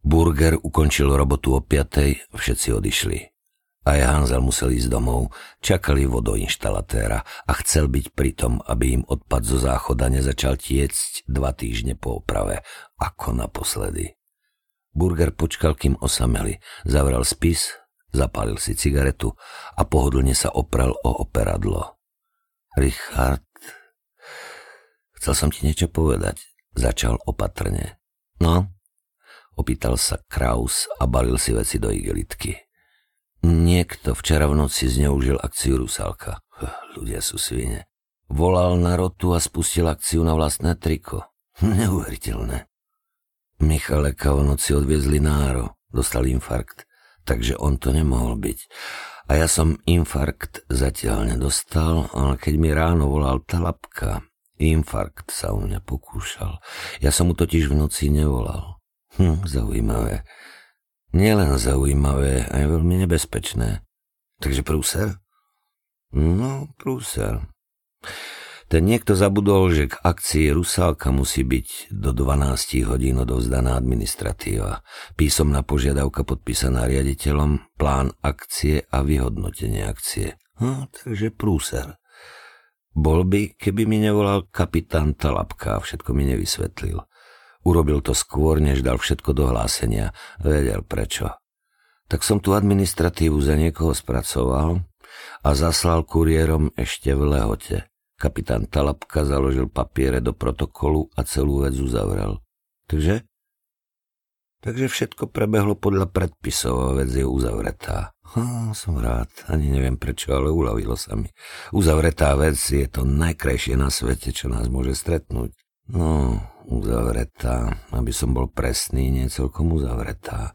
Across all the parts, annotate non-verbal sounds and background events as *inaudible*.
Burger ukončil robotu o piatej, všetci odišli. Aj Hanzel musel ísť domov, čakali vodoinštalatéra a chcel byť pri tom, aby im odpad zo záchoda nezačal tiecť dva týždne po oprave, ako naposledy. Burger počkal, kým osameli, zavrel spis, zapálil si cigaretu a pohodlne sa oprel o operadlo. Richard, chcel som ti niečo povedať, začal opatrne. No, opýtal sa Kraus a balil si veci do igelitky. Niekto včera v noci zneužil akciu Rusalka. Ľudia sú svine. Volal na rotu a spustil akciu na vlastné triko. *laughs* Neuveriteľné. Michaleka v noci odviezli náro, dostal infarkt, takže on to nemohol byť. A ja som infarkt zatiaľ nedostal, ale keď mi ráno volal Talapka, infarkt sa u mňa pokúšal. Ja som mu totiž v noci nevolal. Hm, zaujímavé. Nielen zaujímavé, aj veľmi nebezpečné. Takže prúser? No, prúser. Ten niekto zabudol, že k akcii Rusálka musí byť do 12 hodín odovzdaná administratíva, písomná požiadavka podpísaná riaditeľom, plán akcie a vyhodnotenie akcie. No, takže prúser. Bol by, keby mi nevolal kapitán Talapka a všetko mi nevysvetlil. Urobil to skôr, než dal všetko do hlásenia. Vedel prečo. Tak som tú administratívu za niekoho spracoval a zaslal kuriérom ešte v lehote. Kapitán Talapka založil papiere do protokolu a celú vec uzavrel. Takže? Takže všetko prebehlo podľa predpisov a vec je uzavretá. Ha, som rád, ani neviem prečo, ale uľavilo sa mi. Uzavretá vec je to najkrajšie na svete, čo nás môže stretnúť. No, uzavretá, aby som bol presný, nie celkom uzavretá.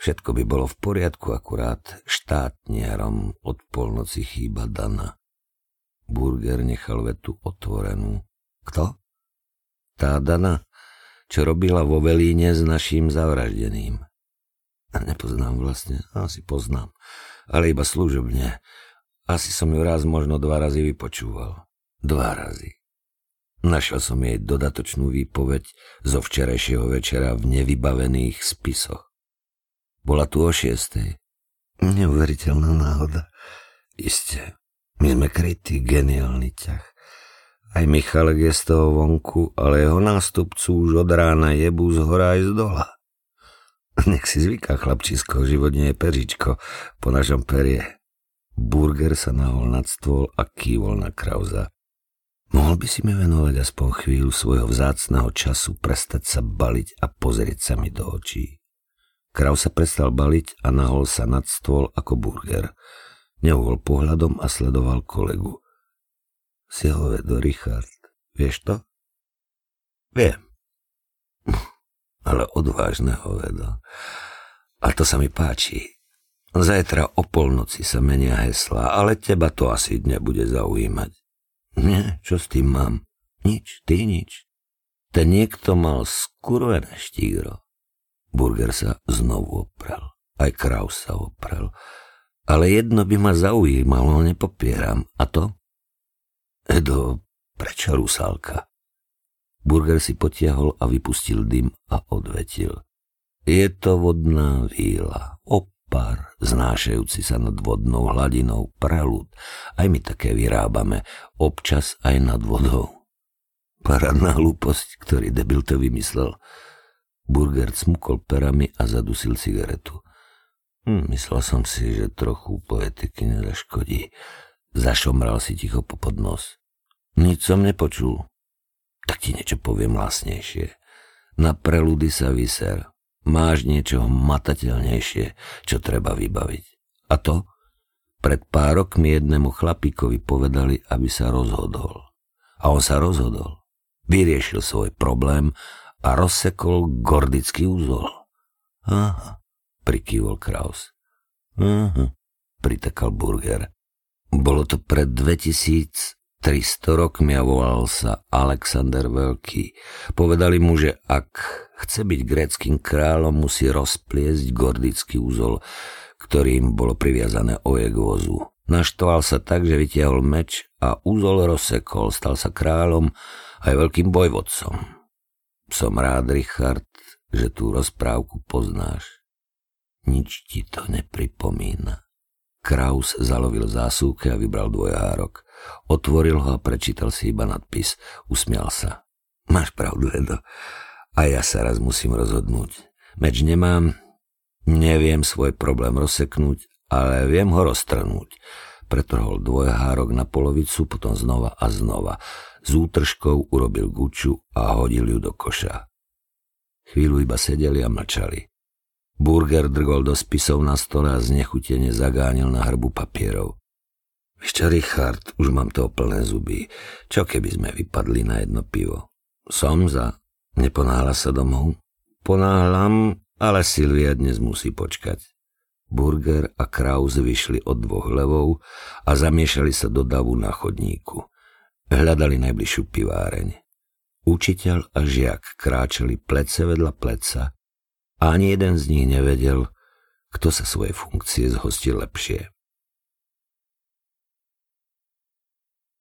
Všetko by bolo v poriadku, akurát štátniarom od polnoci chýba Dana. Burger nechal vetu otvorenú. Kto? Tá Dana, čo robila vo Velíne s naším zavraždeným. Nepoznám vlastne, asi poznám, ale iba služobne. Asi som ju raz, možno dva razy vypočúval. Dva razy. Našiel som jej dodatočnú výpoveď zo včerajšieho večera v nevybavených spisoch. Bola tu o šiestej. Neuveriteľná náhoda. Isté, my sme krytý geniálny ťah. Aj Michalek je z toho vonku, ale jeho nástupcu už od rána jebu z hora aj z dola. Nech si zvyká chlapčisko, život nie je peřičko po našom perie. Burger sa nahol nad stôl a kývol na Krauza. Mohol by si mi venovať aspoň chvíľu svojho vzácného času, prestať sa baliť a pozrieť sa mi do očí. Krav sa prestal baliť a nahol sa nad stôl ako burger. Neuhol pohľadom a sledoval kolegu. Si hovedo, Richard, vieš to? Viem. *laughs* Ale odvážne hovedo. A to sa mi páči. Zajtra o polnoci sa menia hesla, ale teba to asi nebude zaujímať. Nie, čo s tým mám? Nič, ty nič. Ten niekto mal skurvené štíro. Burger sa znovu oprel. Aj Kraus sa oprel. Ale jedno by ma zaujímalo, nepopieram. A to? Edo, prečo rusálka? Burger si potiahol a vypustil dym a odvetil. Je to vodná víla, op pár znášajúci sa nad vodnou hladinou prelud. Aj my také vyrábame, občas aj nad vodou. Parádna hlúposť, ktorý debil to vymyslel. Burger smukol perami a zadusil cigaretu. Hm, myslel som si, že trochu poetiky nezaškodí. Zašomral si ticho po podnos. Nič som nepočul. Tak ti niečo poviem hlasnejšie. Na preludy sa vyser. Máš niečo matateľnejšie, čo treba vybaviť. A to? Pred pár rokmi jednému chlapíkovi povedali, aby sa rozhodol. A on sa rozhodol. Vyriešil svoj problém a rozsekol gordický úzol. Aha, prikývol Kraus. Aha, pritakal Burger. Bolo to pred 2000 300 rokmi a volal sa Alexander Veľký. Povedali mu, že ak chce byť gréckým kráľom, musí rozpliesť gordický úzol, ktorým bolo priviazané oje k vozu. Naštval sa tak, že vytiahol meč a úzol rozsekol, stal sa kráľom aj veľkým bojvodcom. Som rád, Richard, že tú rozprávku poznáš. Nič ti to nepripomína. Kraus zalovil zásuvke a vybral dvojhárok. Otvoril ho a prečítal si iba nadpis. Usmial sa. Máš pravdu, Edo. A ja sa raz musím rozhodnúť. Meč nemám, neviem svoj problém rozseknúť, ale viem ho roztrhnúť. Pretrhol dvojhárok na polovicu, potom znova a znova. Z útržkou urobil guču a hodil ju do koša. Chvíľu iba sedeli a mlčali. Burger drgol do spisov na stole a znechutene zagánil na hrbu papierov. Víš čo, Richard, už mám toho plné zuby. Čo keby sme vypadli na jedno pivo? Som za. Neponáhla sa domov? Ponáhlam, ale Silvia dnes musí počkať. Burger a Kraus vyšli od dvoch levov a zamiešali sa do davu na chodníku. Hľadali najbližšiu piváreň. Učiteľ a žiak kráčali plece vedľa pleca a ani jeden z nich nevedel, kto sa svoje funkcie zhostil lepšie.